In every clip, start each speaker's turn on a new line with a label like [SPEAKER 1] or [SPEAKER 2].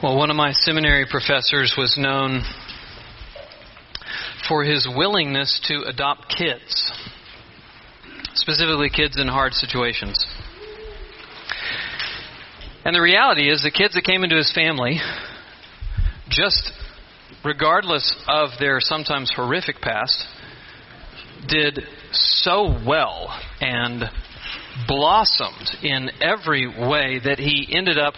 [SPEAKER 1] Well, one of my seminary professors was known for his willingness to adopt kids, specifically kids in hard situations. And the reality is, the kids that came into his family, just regardless of their sometimes horrific past, did so well and blossomed in every way that he ended up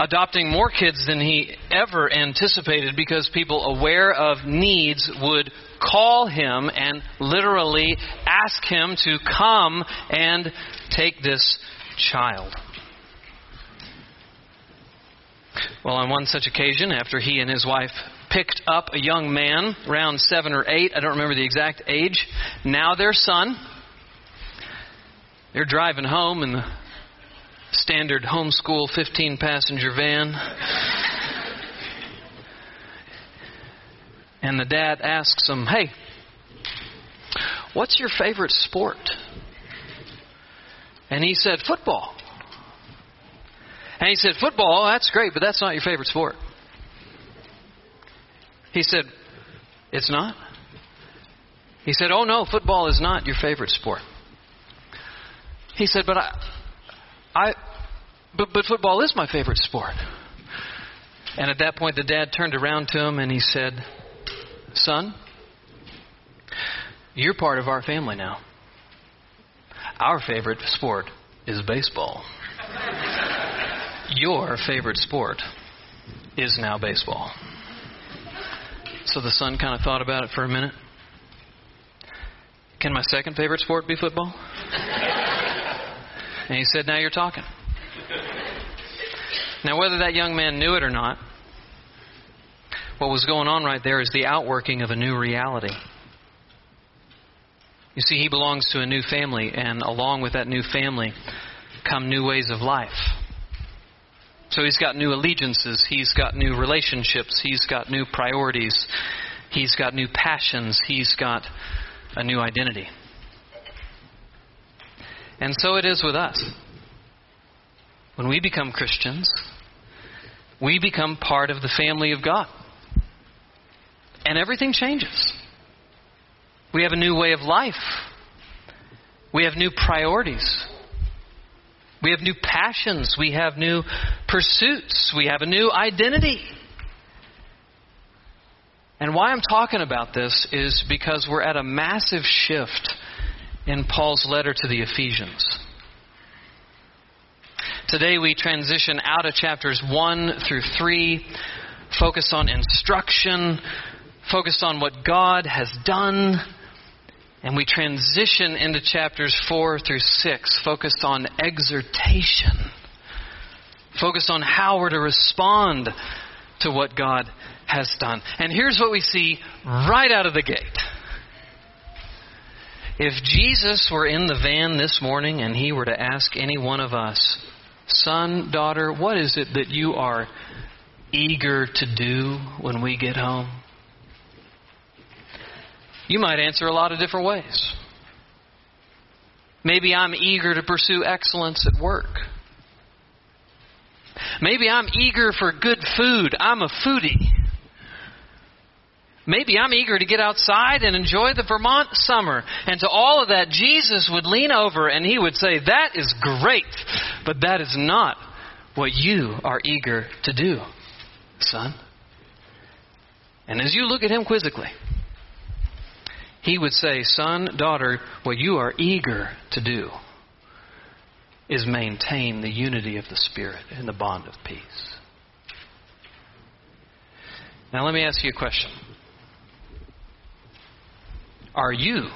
[SPEAKER 1] adopting more kids than he ever anticipated because people aware of needs would call him and literally ask him to come and take this child. Well, on one such occasion, after he and his wife picked up a young man, around seven or eight, I don't remember the exact age, now their son, they're driving home and the standard homeschool 15 passenger van. and the dad asks him, Hey, what's your favorite sport? And he said, Football. And he said, Football, that's great, but that's not your favorite sport. He said, It's not? He said, Oh, no, football is not your favorite sport. He said, But I, I, but, but football is my favorite sport. And at that point, the dad turned around to him and he said, Son, you're part of our family now. Our favorite sport is baseball. Your favorite sport is now baseball. So the son kind of thought about it for a minute. Can my second favorite sport be football? And he said, Now you're talking. Now, whether that young man knew it or not, what was going on right there is the outworking of a new reality. You see, he belongs to a new family, and along with that new family come new ways of life. So he's got new allegiances, he's got new relationships, he's got new priorities, he's got new passions, he's got a new identity. And so it is with us. When we become Christians, we become part of the family of God. And everything changes. We have a new way of life. We have new priorities. We have new passions. We have new pursuits. We have a new identity. And why I'm talking about this is because we're at a massive shift in Paul's letter to the Ephesians. Today we transition out of chapters 1 through 3, focused on instruction, focused on what God has done, and we transition into chapters 4 through 6, focused on exhortation, focused on how we're to respond to what God has done. And here's what we see right out of the gate. If Jesus were in the van this morning and he were to ask any one of us, son, daughter, what is it that you are eager to do when we get home? You might answer a lot of different ways. Maybe I'm eager to pursue excellence at work. Maybe I'm eager for good food. I'm a foodie. Maybe I'm eager to get outside and enjoy the Vermont summer. And to all of that, Jesus would lean over and he would say, That is great, but that is not what you are eager to do, son. And as you look at him quizzically, he would say, Son, daughter, what you are eager to do is maintain the unity of the Spirit in the bond of peace. Now, let me ask you a question. Are you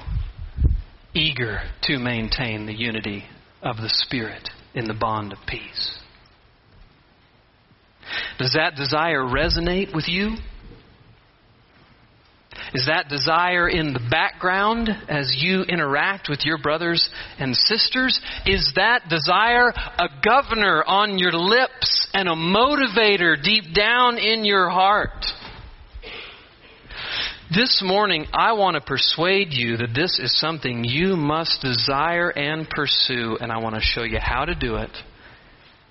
[SPEAKER 1] eager to maintain the unity of the Spirit in the bond of peace? Does that desire resonate with you? Is that desire in the background as you interact with your brothers and sisters? Is that desire a governor on your lips and a motivator deep down in your heart? This morning, I want to persuade you that this is something you must desire and pursue, and I want to show you how to do it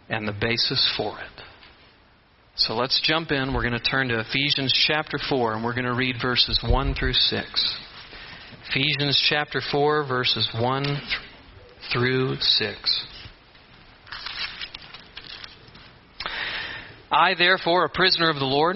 [SPEAKER 1] and the basis for it. So let's jump in. We're going to turn to Ephesians chapter 4, and we're going to read verses 1 through 6. Ephesians chapter 4, verses 1 through 6. I, therefore, a prisoner of the Lord,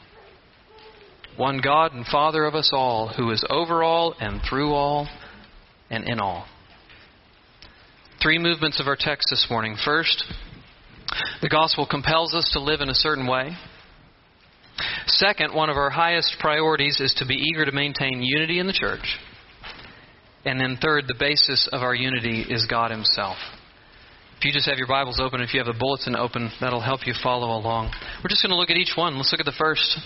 [SPEAKER 1] one God and Father of us all, who is over all and through all and in all. Three movements of our text this morning. First, the gospel compels us to live in a certain way. Second, one of our highest priorities is to be eager to maintain unity in the church. And then third, the basis of our unity is God Himself. If you just have your Bibles open, if you have the bulletin open, that'll help you follow along. We're just going to look at each one. Let's look at the first.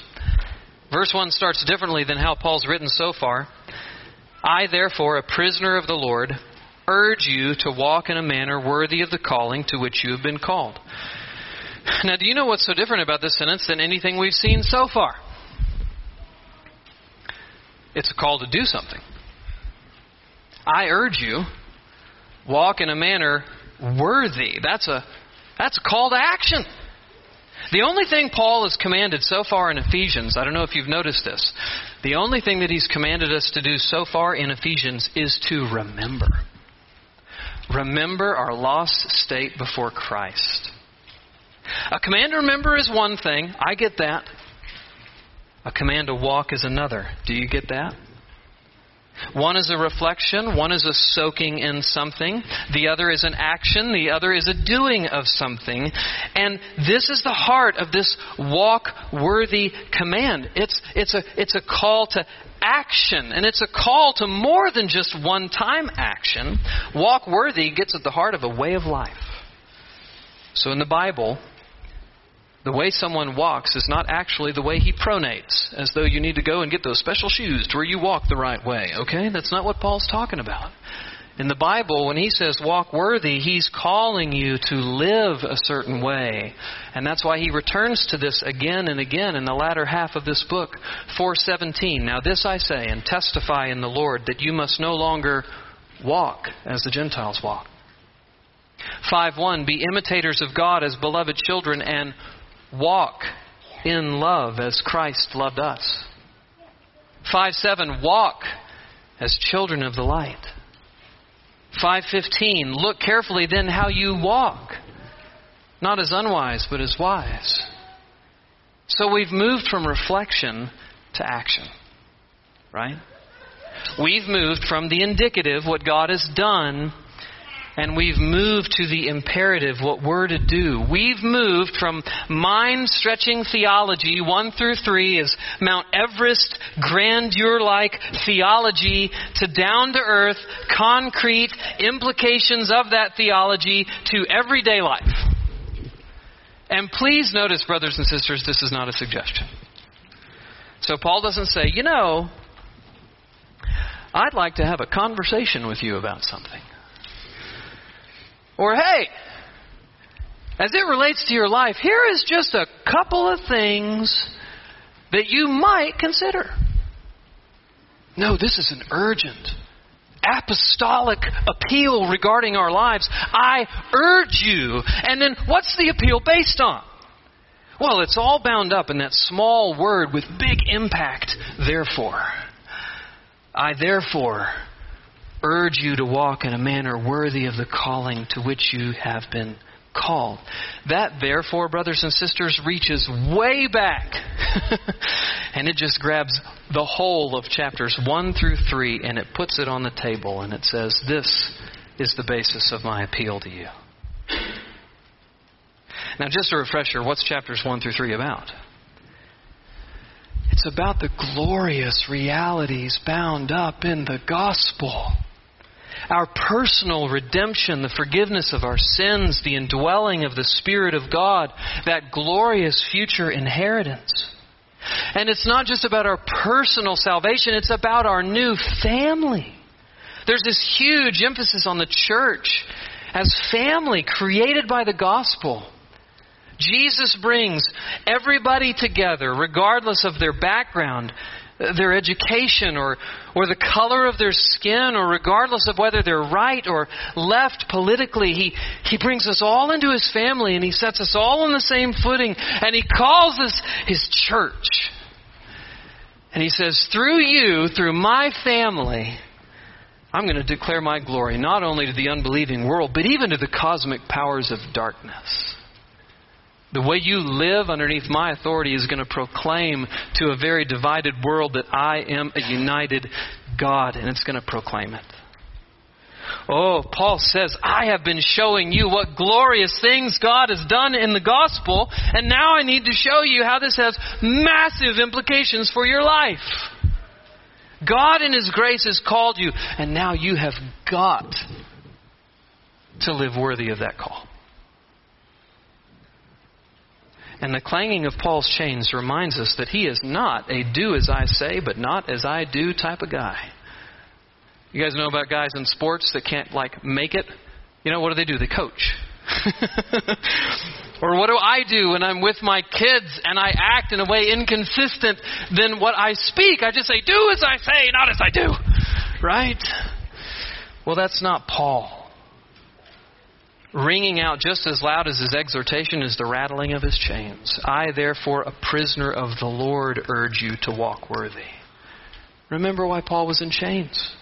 [SPEAKER 1] Verse 1 starts differently than how Paul's written so far. I, therefore, a prisoner of the Lord, urge you to walk in a manner worthy of the calling to which you have been called. Now, do you know what's so different about this sentence than anything we've seen so far? It's a call to do something. I urge you, walk in a manner worthy. That's a that's a call to action. The only thing Paul has commanded so far in Ephesians, I don't know if you've noticed this, the only thing that he's commanded us to do so far in Ephesians is to remember. Remember our lost state before Christ. A command to remember is one thing. I get that. A command to walk is another. Do you get that? One is a reflection, one is a soaking in something, the other is an action, the other is a doing of something. And this is the heart of this walk worthy command. It's, it's, a, it's a call to action, and it's a call to more than just one time action. Walk worthy gets at the heart of a way of life. So in the Bible, the way someone walks is not actually the way he pronates, as though you need to go and get those special shoes to where you walk the right way. Okay? That's not what Paul's talking about. In the Bible, when he says walk worthy, he's calling you to live a certain way. And that's why he returns to this again and again in the latter half of this book, 417. Now this I say and testify in the Lord that you must no longer walk as the Gentiles walk. 5:1 Be imitators of God as beloved children and walk in love as Christ loved us. 5 7, walk as children of the light. 515, look carefully then how you walk, not as unwise, but as wise. So we've moved from reflection to action, right? We've moved from the indicative, what God has done, and we've moved to the imperative, what we're to do. We've moved from mind stretching theology, 1 through 3 is Mount Everest, grandeur like theology, to down to earth, concrete implications of that theology to everyday life. And please notice, brothers and sisters, this is not a suggestion. So Paul doesn't say, you know, I'd like to have a conversation with you about something. Or, hey, as it relates to your life, here is just a couple of things that you might consider. No, this is an urgent, apostolic appeal regarding our lives. I urge you. And then what's the appeal based on? Well, it's all bound up in that small word with big impact, therefore. I therefore urge you to walk in a manner worthy of the calling to which you have been called. That, therefore, brothers and sisters, reaches way back. and it just grabs the whole of chapters 1 through 3 and it puts it on the table and it says, This is the basis of my appeal to you. Now, just a refresher, what's chapters 1 through 3 about? It's about the glorious realities bound up in the gospel. Our personal redemption, the forgiveness of our sins, the indwelling of the Spirit of God, that glorious future inheritance. And it's not just about our personal salvation, it's about our new family. There's this huge emphasis on the church as family created by the gospel. Jesus brings everybody together, regardless of their background, their education, or, or the color of their skin, or regardless of whether they're right or left politically. He, he brings us all into His family and He sets us all on the same footing and He calls us His church. And He says, through you, through my family, I'm going to declare my glory not only to the unbelieving world, but even to the cosmic powers of darkness. The way you live underneath my authority is going to proclaim to a very divided world that I am a united God, and it's going to proclaim it. Oh, Paul says, I have been showing you what glorious things God has done in the gospel, and now I need to show you how this has massive implications for your life. God in His grace has called you, and now you have got to live worthy of that call. And the clanging of Paul's chains reminds us that he is not a do as I say, but not as I do type of guy. You guys know about guys in sports that can't, like, make it? You know, what do they do? They coach. or what do I do when I'm with my kids and I act in a way inconsistent than what I speak? I just say, do as I say, not as I do. Right? Well, that's not Paul. Ringing out just as loud as his exhortation is the rattling of his chains. I, therefore, a prisoner of the Lord, urge you to walk worthy. Remember why Paul was in chains.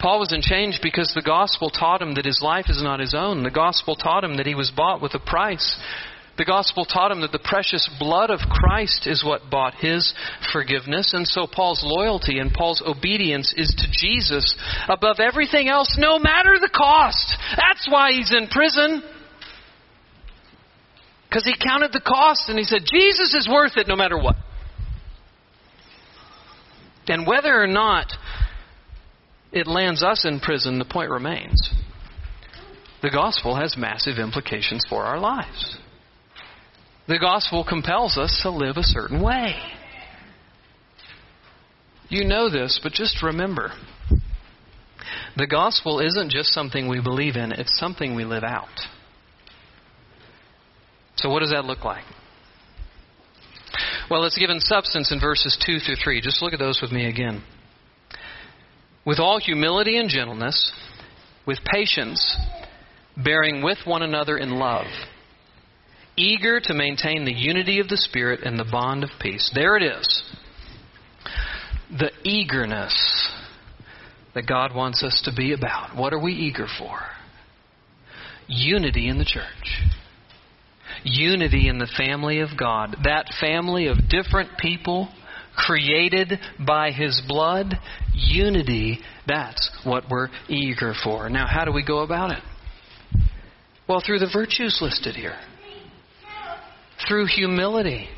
[SPEAKER 1] Paul was in chains because the gospel taught him that his life is not his own. The gospel taught him that he was bought with a price. The gospel taught him that the precious blood of Christ is what bought his forgiveness. And so Paul's loyalty and Paul's obedience is to Jesus above everything else, no matter the cost. That's why he's in prison. Because he counted the cost and he said, Jesus is worth it no matter what. And whether or not it lands us in prison, the point remains. The gospel has massive implications for our lives. The gospel compels us to live a certain way. You know this, but just remember the gospel isn't just something we believe in, it's something we live out. So, what does that look like? Well, it's given substance in verses 2 through 3. Just look at those with me again. With all humility and gentleness, with patience, bearing with one another in love eager to maintain the unity of the Spirit and the bond of peace. There it is. The eagerness that God wants us to be about. What are we eager for? Unity in the church. Unity in the family of God. That family of different people created by His blood. Unity, that's what we're eager for. Now, how do we go about it? Well, through the virtues listed here through humility.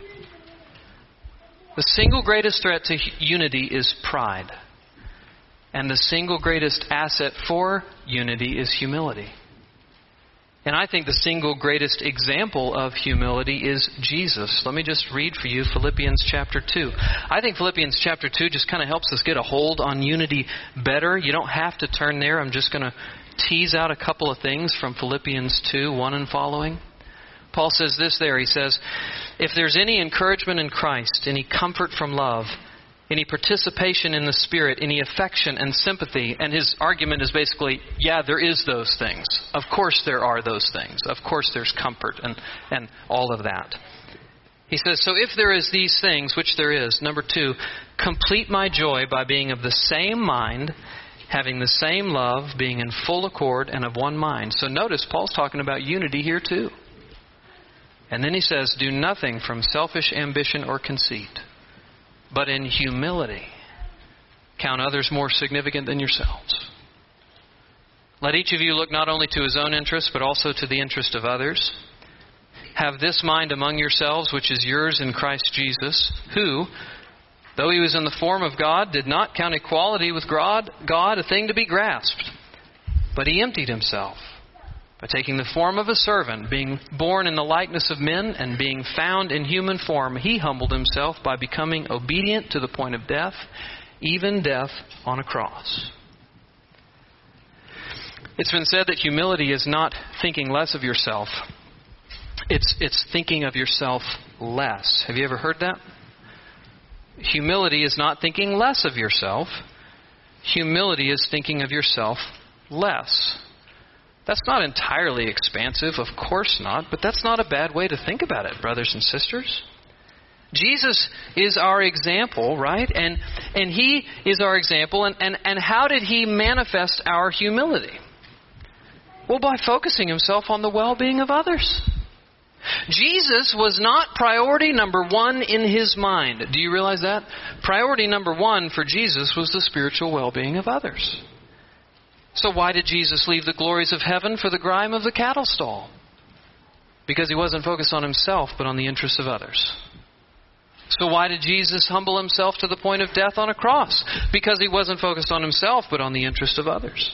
[SPEAKER 1] The single greatest threat to unity is pride. And the single greatest asset for unity is humility. And I think the single greatest example of humility is Jesus. Let me just read for you Philippians chapter 2. I think Philippians chapter 2 just kind of helps us get a hold on unity better. You don't have to turn there. I'm just going to tease out a couple of things from Philippians 2 1 and following. Paul says this there. He says, If there's any encouragement in Christ, any comfort from love, any participation in the Spirit, any affection and sympathy, and his argument is basically, yeah, there is those things. Of course there are those things. Of course there's comfort and, and all of that. He says, So if there is these things, which there is, number two, complete my joy by being of the same mind, having the same love, being in full accord, and of one mind. So notice Paul's talking about unity here too. And then he says, Do nothing from selfish ambition or conceit, but in humility count others more significant than yourselves. Let each of you look not only to his own interest, but also to the interest of others. Have this mind among yourselves, which is yours in Christ Jesus, who, though he was in the form of God, did not count equality with God, God a thing to be grasped, but he emptied himself by taking the form of a servant, being born in the likeness of men, and being found in human form, he humbled himself by becoming obedient to the point of death, even death on a cross. It's been said that humility is not thinking less of yourself. It's, it's thinking of yourself less. Have you ever heard that? Humility is not thinking less of yourself. Humility is thinking of yourself less. That's not entirely expansive, of course not, but that's not a bad way to think about it, brothers and sisters. Jesus is our example, right? And and he is our example and, and, and how did he manifest our humility? Well, by focusing himself on the well being of others. Jesus was not priority number one in his mind. Do you realize that? Priority number one for Jesus was the spiritual well being of others. So, why did Jesus leave the glories of heaven for the grime of the cattle stall? Because he wasn't focused on himself, but on the interests of others. So, why did Jesus humble himself to the point of death on a cross? Because he wasn't focused on himself, but on the interests of others.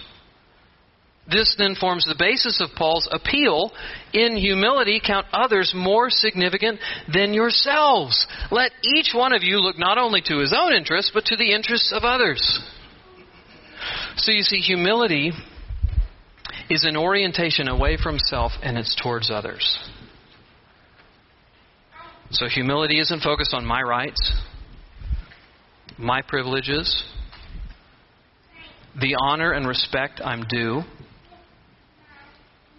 [SPEAKER 1] This then forms the basis of Paul's appeal in humility count others more significant than yourselves. Let each one of you look not only to his own interests, but to the interests of others. So you see, humility is an orientation away from self and it's towards others. So humility isn't focused on my rights, my privileges, the honor and respect I'm due.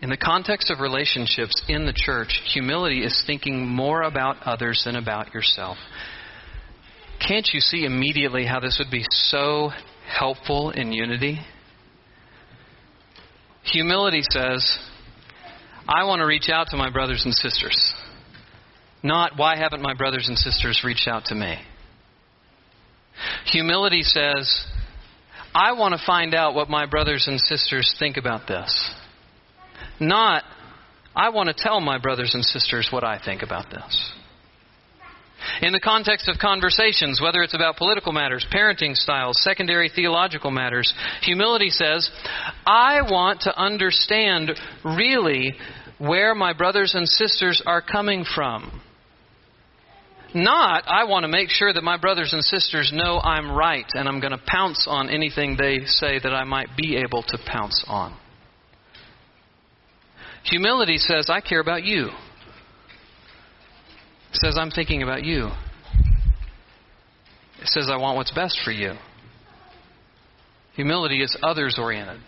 [SPEAKER 1] In the context of relationships in the church, humility is thinking more about others than about yourself. Can't you see immediately how this would be so helpful in unity? Humility says, I want to reach out to my brothers and sisters. Not, why haven't my brothers and sisters reached out to me? Humility says, I want to find out what my brothers and sisters think about this. Not, I want to tell my brothers and sisters what I think about this. In the context of conversations, whether it's about political matters, parenting styles, secondary theological matters, humility says, I want to understand really where my brothers and sisters are coming from. Not, I want to make sure that my brothers and sisters know I'm right and I'm going to pounce on anything they say that I might be able to pounce on. Humility says, I care about you. Says, I'm thinking about you. It says, I want what's best for you. Humility is others oriented.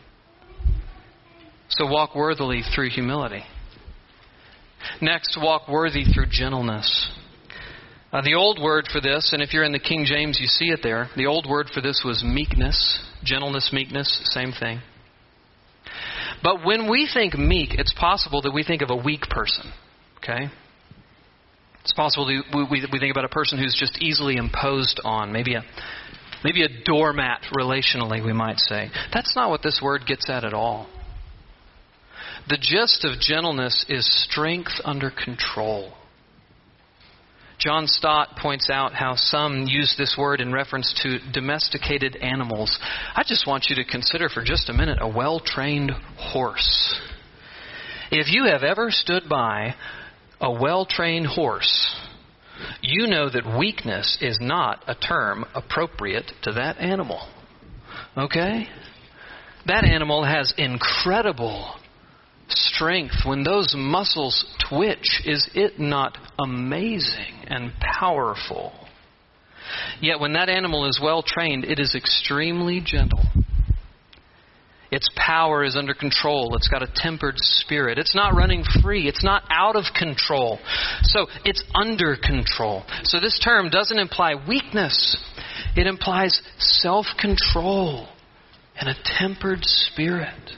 [SPEAKER 1] So walk worthily through humility. Next, walk worthy through gentleness. Uh, the old word for this, and if you're in the King James, you see it there. The old word for this was meekness. Gentleness, meekness, same thing. But when we think meek, it's possible that we think of a weak person. Okay? It's possible that we, we think about a person who's just easily imposed on, maybe a, maybe a doormat relationally, we might say. That's not what this word gets at at all. The gist of gentleness is strength under control. John Stott points out how some use this word in reference to domesticated animals. I just want you to consider for just a minute a well trained horse. If you have ever stood by a well trained horse, you know that weakness is not a term appropriate to that animal. Okay? That animal has incredible strength, when those muscles twitch, is it not amazing and powerful? Yet when that animal is well trained, it is extremely gentle. Its power is under control. It's got a tempered spirit. It's not running free. It's not out of control. So it's under control. So this term doesn't imply weakness, it implies self control and a tempered spirit.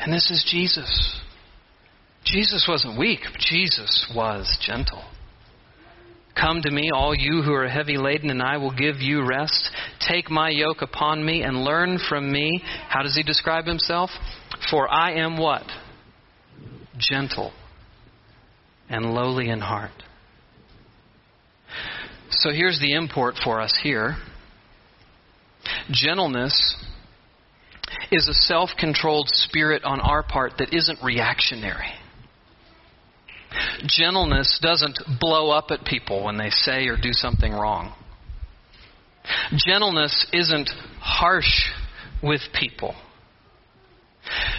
[SPEAKER 1] And this is Jesus. Jesus wasn't weak, Jesus was gentle. Come to me, all you who are heavy laden, and I will give you rest. Take my yoke upon me and learn from me. How does he describe himself? For I am what? Gentle and lowly in heart. So here's the import for us here gentleness is a self controlled spirit on our part that isn't reactionary. Gentleness doesn't blow up at people when they say or do something wrong. Gentleness isn't harsh with people.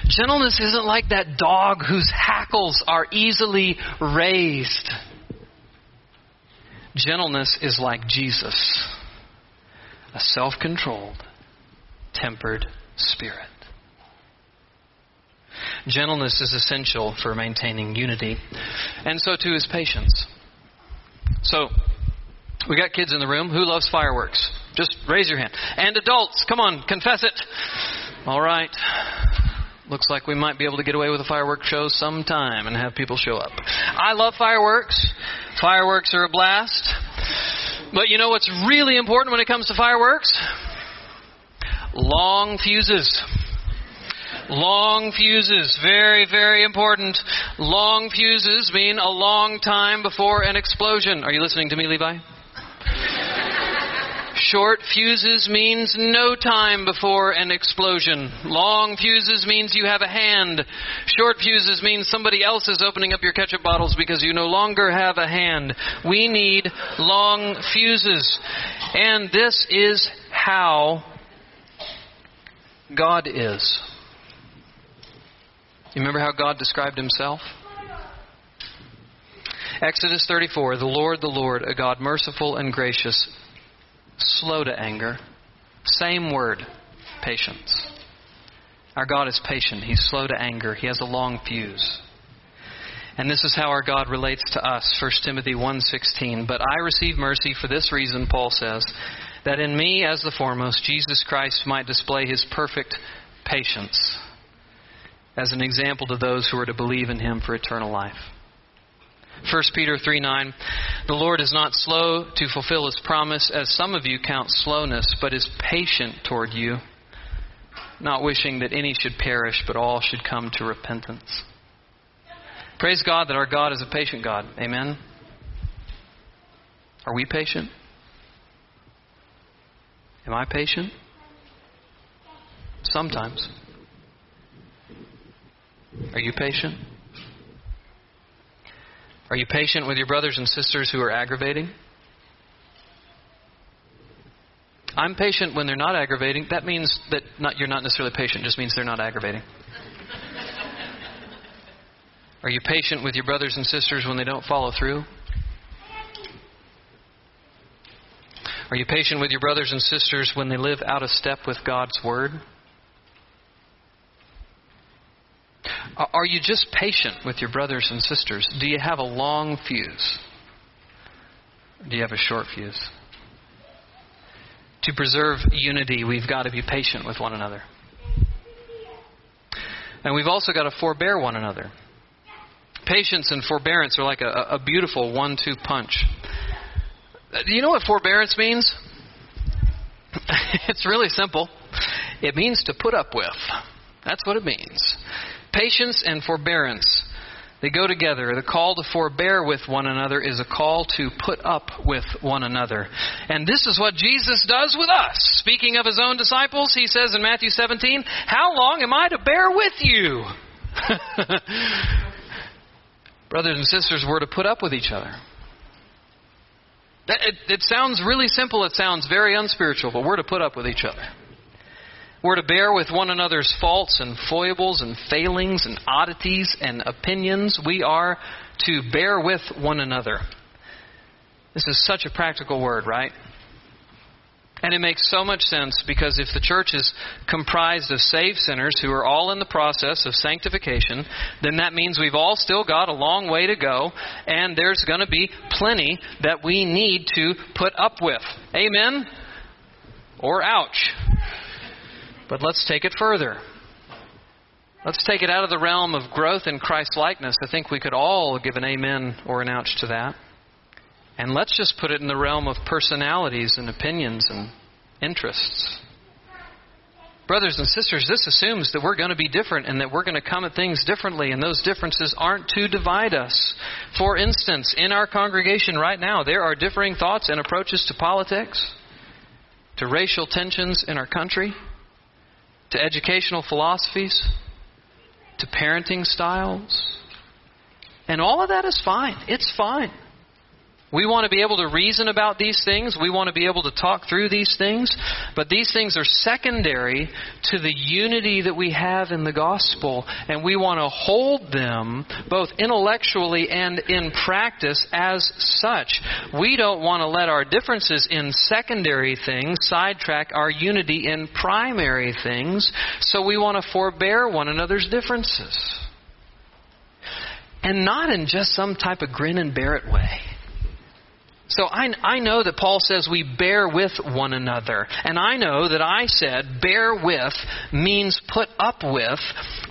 [SPEAKER 1] Gentleness isn't like that dog whose hackles are easily raised. Gentleness is like Jesus, a self controlled, tempered spirit. Gentleness is essential for maintaining unity, and so too is patience. So, we got kids in the room. Who loves fireworks? Just raise your hand. And adults, come on, confess it. All right. Looks like we might be able to get away with a fireworks show sometime and have people show up. I love fireworks. Fireworks are a blast. But you know what's really important when it comes to fireworks? Long fuses. Long fuses, very, very important. Long fuses mean a long time before an explosion. Are you listening to me, Levi? Short fuses means no time before an explosion. Long fuses means you have a hand. Short fuses means somebody else is opening up your ketchup bottles because you no longer have a hand. We need long fuses. And this is how God is. You remember how God described himself? Exodus 34 The Lord, the Lord, a God merciful and gracious, slow to anger. Same word, patience. Our God is patient. He's slow to anger. He has a long fuse. And this is how our God relates to us. 1 Timothy 1:16. But I receive mercy for this reason, Paul says, that in me as the foremost Jesus Christ might display his perfect patience as an example to those who are to believe in him for eternal life. 1 Peter 3 9, the Lord is not slow to fulfill his promise, as some of you count slowness, but is patient toward you, not wishing that any should perish, but all should come to repentance. Praise God that our God is a patient God. Amen. Are we patient? Am I patient? Sometimes. Are you patient? Are you patient with your brothers and sisters who are aggravating? I'm patient when they're not aggravating. That means that not, you're not necessarily patient, just means they're not aggravating. Are you patient with your brothers and sisters when they don't follow through? Are you patient with your brothers and sisters when they live out of step with God's Word? Are you just patient with your brothers and sisters? Do you have a long fuse? Do you have a short fuse? To preserve unity, we've got to be patient with one another. And we've also got to forbear one another. Patience and forbearance are like a, a beautiful one two punch. Do you know what forbearance means? it's really simple. It means to put up with. That's what it means. Patience and forbearance, they go together. The call to forbear with one another is a call to put up with one another. And this is what Jesus does with us. Speaking of his own disciples, he says in Matthew 17, How long am I to bear with you? Brothers and sisters, we're to put up with each other. It, it, sounds really simple, it sounds very unspiritual, but we're to put up with each other. We're to bear with one another's faults and foibles and failings and oddities and opinions. We are to bear with one another. This is such a practical word, right? And it makes so much sense because if the church is comprised of saved sinners who are all in the process of sanctification, then that means we've all still got a long way to go, and there's going to be plenty that we need to put up with. Amen? Or ouch. But let's take it further. Let's take it out of the realm of growth in Christ likeness. I think we could all give an amen or an ouch to that. And let's just put it in the realm of personalities and opinions and interests. Brothers and sisters, this assumes that we're going to be different and that we're going to come at things differently, and those differences aren't to divide us. For instance, in our congregation right now, there are differing thoughts and approaches to politics, to racial tensions in our country, to educational philosophies, to parenting styles. And all of that is fine. It's fine. We want to be able to reason about these things. We want to be able to talk through these things. But these things are secondary to the unity that we have in the gospel. And we want to hold them both intellectually and in practice as such. We don't want to let our differences in secondary things sidetrack our unity in primary things. So we want to forbear one another's differences. And not in just some type of grin and bear it way. So I, I know that Paul says we bear with one another. And I know that I said bear with means put up with.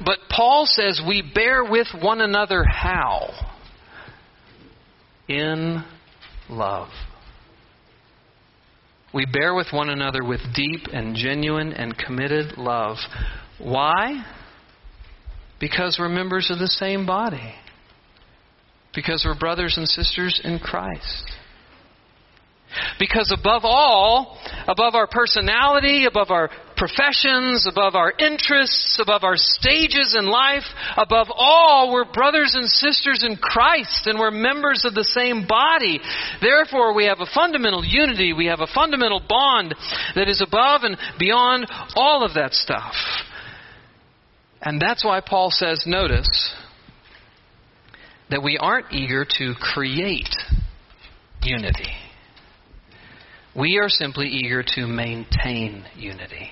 [SPEAKER 1] But Paul says we bear with one another how? In love. We bear with one another with deep and genuine and committed love. Why? Because we're members of the same body. Because we're brothers and sisters in Christ. Because above all, above our personality, above our professions, above our interests, above our stages in life, above all, we're brothers and sisters in Christ and we're members of the same body. Therefore, we have a fundamental unity, we have a fundamental bond that is above and beyond all of that stuff. And that's why Paul says, notice, that we aren't eager to create unity. We are simply eager to maintain unity.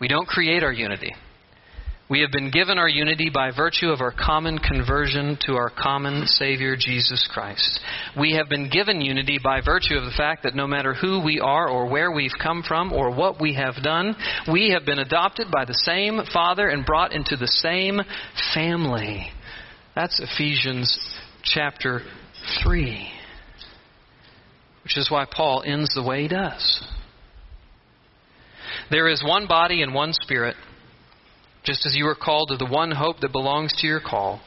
[SPEAKER 1] We don't create our unity. We have been given our unity by virtue of our common conversion to our common Savior, Jesus Christ. We have been given unity by virtue of the fact that no matter who we are or where we've come from or what we have done, we have been adopted by the same Father and brought into the same family. That's Ephesians chapter 3 which is why Paul ends the way he does. There is one body and one spirit, just as you are called to the one hope that belongs to your call.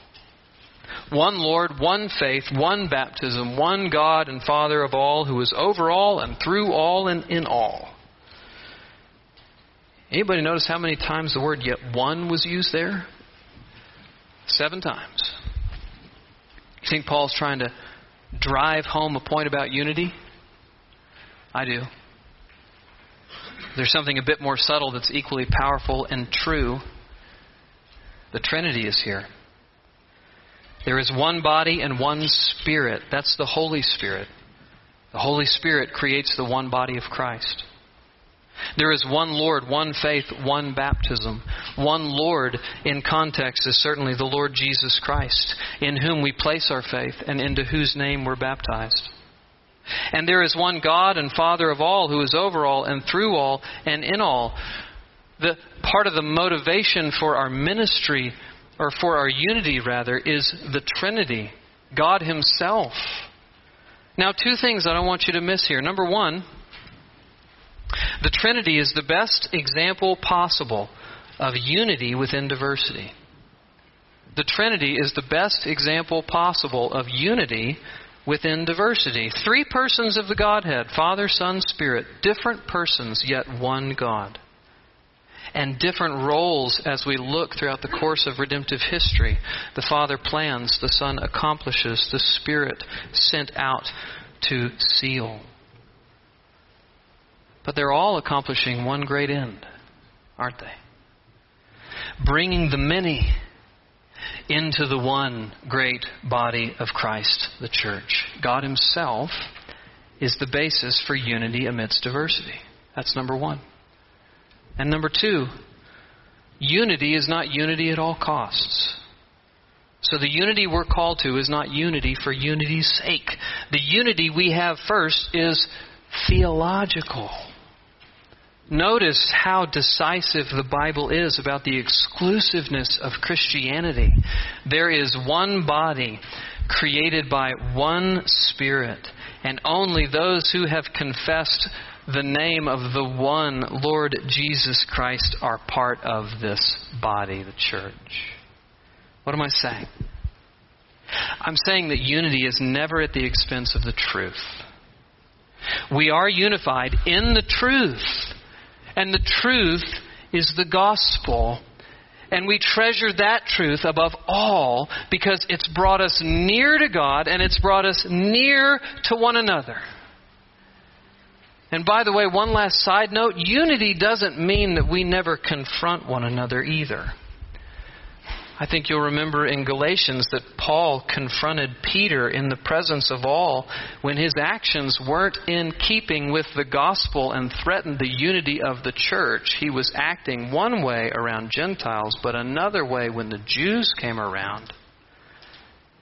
[SPEAKER 1] One Lord, one faith, one baptism, one God and Father of all, who is over all and through all and in all. Anybody notice how many times the word yet one was used there? Seven times. You think Paul's trying to drive home a point about unity? I do. There's something a bit more subtle that's equally powerful and true. The Trinity is here. There is one body and one Spirit. That's the Holy Spirit. The Holy Spirit creates the one body of Christ. There is one Lord, one faith, one baptism. One Lord in context is certainly the Lord Jesus Christ, in whom we place our faith and into whose name we're baptized. And there is one God and Father of all who is over all and through all and in all. The part of the motivation for our ministry or for our unity rather is the Trinity, God himself. Now two things I don't want you to miss here. Number 1, the Trinity is the best example possible of unity within diversity. The Trinity is the best example possible of unity within diversity. Three persons of the Godhead Father, Son, Spirit. Different persons, yet one God. And different roles as we look throughout the course of redemptive history. The Father plans, the Son accomplishes, the Spirit sent out to seal. But they're all accomplishing one great end, aren't they? Bringing the many into the one great body of Christ, the church. God Himself is the basis for unity amidst diversity. That's number one. And number two, unity is not unity at all costs. So the unity we're called to is not unity for unity's sake. The unity we have first is theological. Notice how decisive the Bible is about the exclusiveness of Christianity. There is one body created by one Spirit, And only those who have confessed the name of the one Lord Jesus Christ are part of this body, the church. What am I saying? I'm saying that unity is never at the expense of the truth. We are unified in the truth, and the truth is the gospel. And we treasure that truth above all because it's brought us near to God and it's brought us near to one another. And by the way, one last side note unity doesn't mean that we never confront one another either. I think you'll remember in Galatians that Paul confronted Peter in the presence of all when his actions weren't in keeping with the gospel and threatened the unity of the church. He was acting one way around Gentiles, but another way when the Jews came around.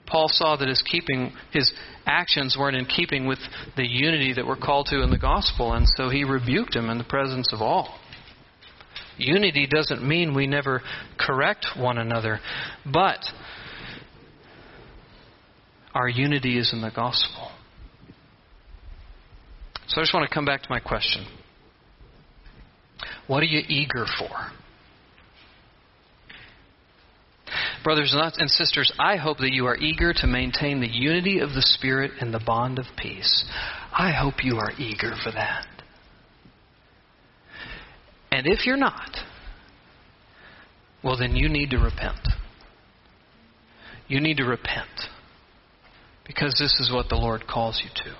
[SPEAKER 1] Paul saw that his keeping his actions weren't in keeping with the unity that we're called to in the gospel, and so he rebuked him in the presence of all. Unity doesn't mean we never correct one another, but our unity is in the gospel. So I just want to come back to my question. What are you eager for? Brothers and sisters, I hope that you are eager to maintain the unity of the Spirit and the bond of peace. I hope you are eager for that. And if you're not, well, then you need to repent. You need to repent. Because this is what the Lord calls you to.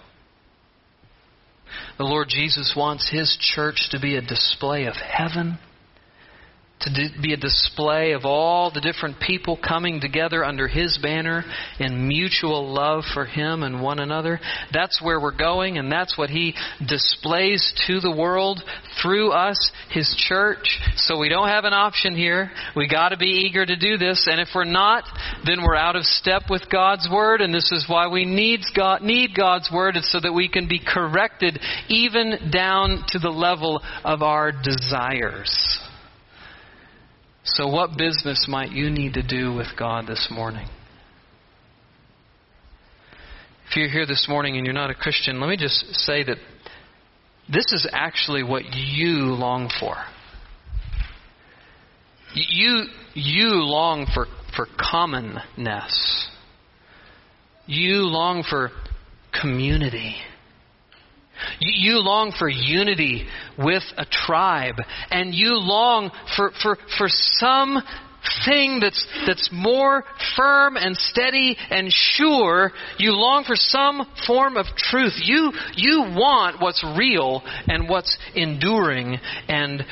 [SPEAKER 1] The Lord Jesus wants His church to be a display of heaven to be a display of all the different people coming together under His banner in mutual love for Him and one another. That's where we're going, and that's what He displays to the world through us, His church. So we don't have an option here. We got to be eager to do this, and if we're not, then we're out of step with God's Word, and this is why we need, God, need God's Word, so that we can be corrected even down to the level of our desires. So, what business might you need to do with God this morning? If you're here this morning and you're not a Christian, let me just say that this is actually what you long for. You, you long for, for commonness. You long for community. You long for unity with a tribe, and you long for, for, for some thing that's, that's more firm and steady and sure. You long for some form of truth. You, you want what's real and what's enduring, and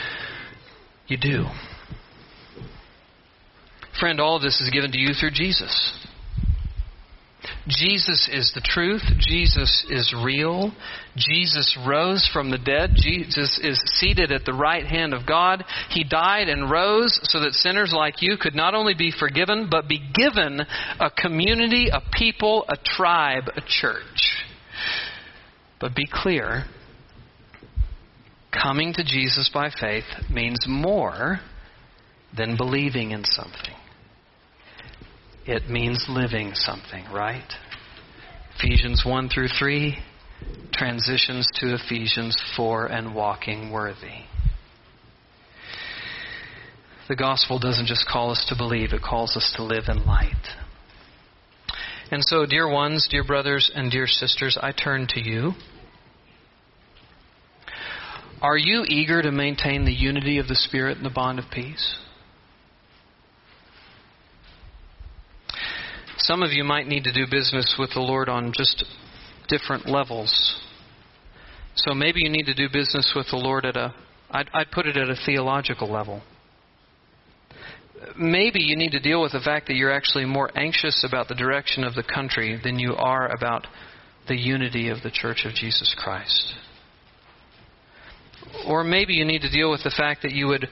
[SPEAKER 1] you do. Friend, all of this is given to you through Jesus. Jesus is the truth. Jesus is real. Jesus rose from the dead. Jesus is seated at the right hand of God. He died and rose so that sinners like you could not only be forgiven, but be given a community, a people, a tribe, a church. But be clear coming to Jesus by faith means more than believing in something. It means living something, right? Ephesians 1 through 3 transitions to Ephesians 4 and walking worthy. The gospel doesn't just call us to believe, it calls us to live in light. And so, dear ones, dear brothers, and dear sisters, I turn to you. Are you eager to maintain the unity of the Spirit and the bond of peace? Some of you might need to do business with the Lord on just different levels. So maybe you need to do business with the Lord at a, I'd, I'd put it at a theological level. Maybe you need to deal with the fact that you're actually more anxious about the direction of the country than you are about the unity of the Church of Jesus Christ. Or maybe you need to deal with the fact that you would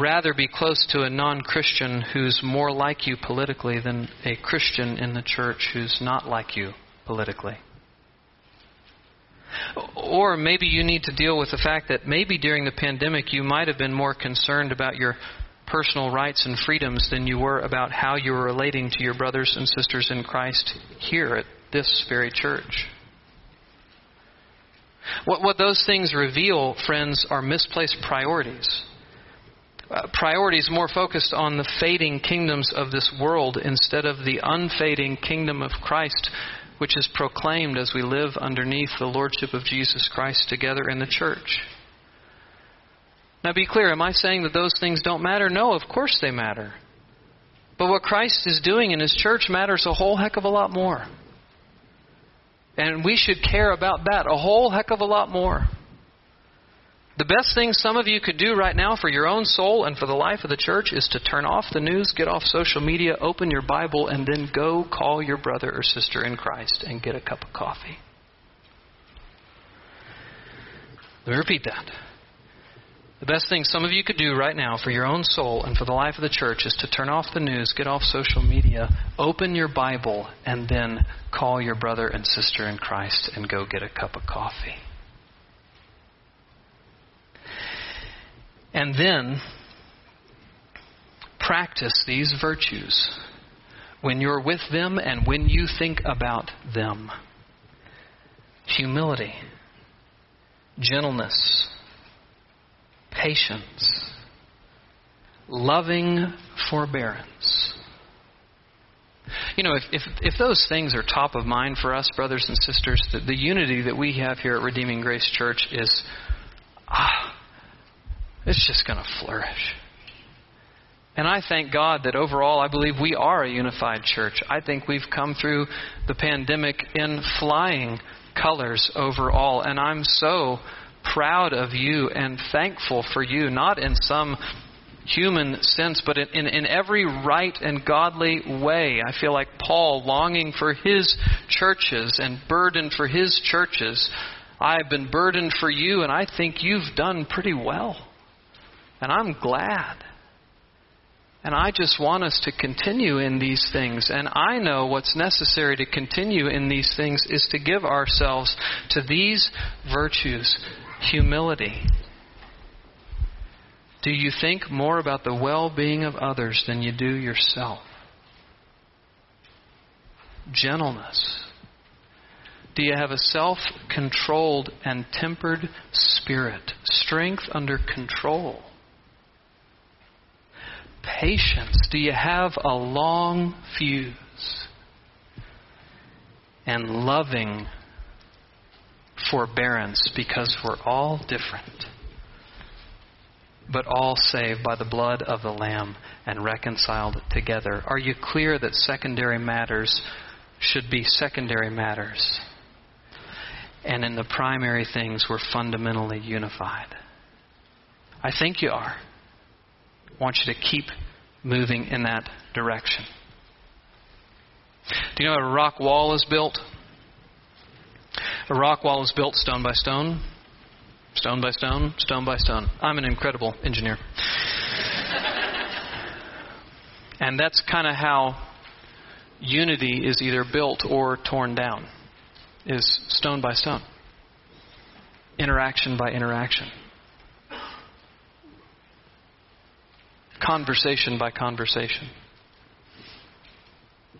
[SPEAKER 1] rather be close to a non Christian who's more like you politically than a Christian in the church who's not like you politically. Or maybe you need to deal with the fact that maybe during the pandemic you might have been more concerned about your personal rights and freedoms than you were about how you were relating to your brothers and sisters in Christ here at this very church. What, what those things reveal, friends, are misplaced priorities. Uh, priorities more focused on the fading kingdoms of this world instead of the unfading kingdom of Christ, which is proclaimed as we live underneath the lordship of Jesus Christ together in the church. Now, be clear, am I saying that those things don't matter? No, of course they matter. But what Christ is doing in His church matters a whole heck of a lot more. And we should care about that a whole heck of a lot more. The best thing some of you could do right now for your own soul and for the life of the church is to turn off the news, get off social media, open your Bible, and then go call your brother or sister in Christ and get a cup of coffee. Let me repeat that. The best thing some of you could do right now for your own soul and for the life of the church is to turn off the news, get off social media, open your Bible, and then call your brother and sister in Christ and go get a cup of coffee. And then practice these virtues when you're with them and when you think about them humility, gentleness, patience, loving forbearance. You know, if, if, if, those things are top of mind for us, brothers and sisters, the, the unity that we have here at Redeeming Grace Church is, it's just going to flourish. And I thank God that overall, I believe we are a unified church. I think we've come through the pandemic in flying colors overall. And I'm so proud of you and thankful for you, not in some human sense, but in, in, in, every right and godly way. I feel like Paul longing for his churches and burdened for his churches. I've been burdened for you, and I think you've done pretty well. And I'm glad. And I just want us to continue in these things. And I know what's necessary to continue in these things is to give ourselves to these virtues humility. Do you think more about the well being of others than you do yourself? Gentleness. Do you have a self controlled and tempered spirit? Strength under control. Patience. Do you have a long fuse? And loving forbearance because we're all different, but all saved by the blood of the Lamb and reconciled together. Are you clear that secondary matters should be secondary matters? And in the primary things, we're fundamentally unified. I think you are. Want you to keep moving in that direction. Do you know how a rock wall is built? A rock wall is built stone by stone, stone by stone, stone by stone. I'm an incredible engineer. and that's kind of how unity is either built or torn down, is stone by stone, interaction by interaction, conversation by conversation,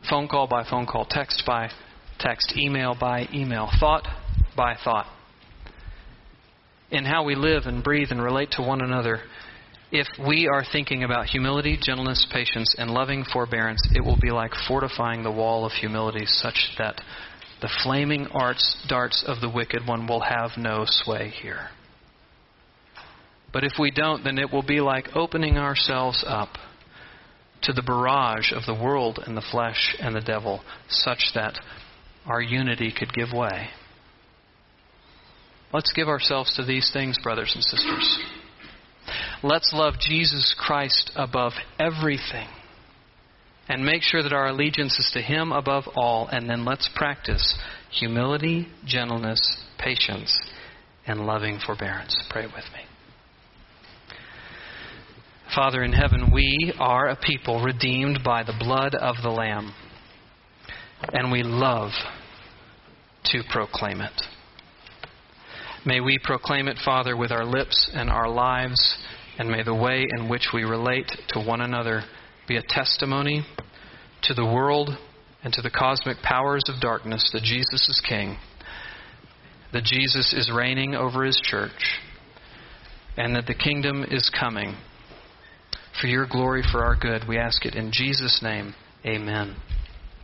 [SPEAKER 1] phone call by phone call, text by text, email by email, thought by thought. In how we live and breathe and relate to one another, if we are thinking about humility, gentleness, patience, and loving forbearance, it will be like fortifying the wall of humility such that the flaming arts, darts of the wicked one will have no sway here. But if we don't, then it will be like opening ourselves up to the barrage of the world and the flesh and the devil, such that our unity could give way. Let's give ourselves to these things, brothers and sisters. Let's love Jesus Christ above everything and make sure that our allegiance is to Him above all, and then let's practice humility, gentleness, patience, and loving forbearance. Pray with me. Father in heaven, we are a people redeemed by the blood of the Lamb and we love to proclaim it. May we proclaim it, Father, with our lips and our lives, and may the way in which we relate to one another be a testimony to the world and to the cosmic powers of darkness that Jesus is King. that Jesus is reigning over his church and that the kingdom is coming for your glory, for our good. We ask it in Jesus' name. Amen.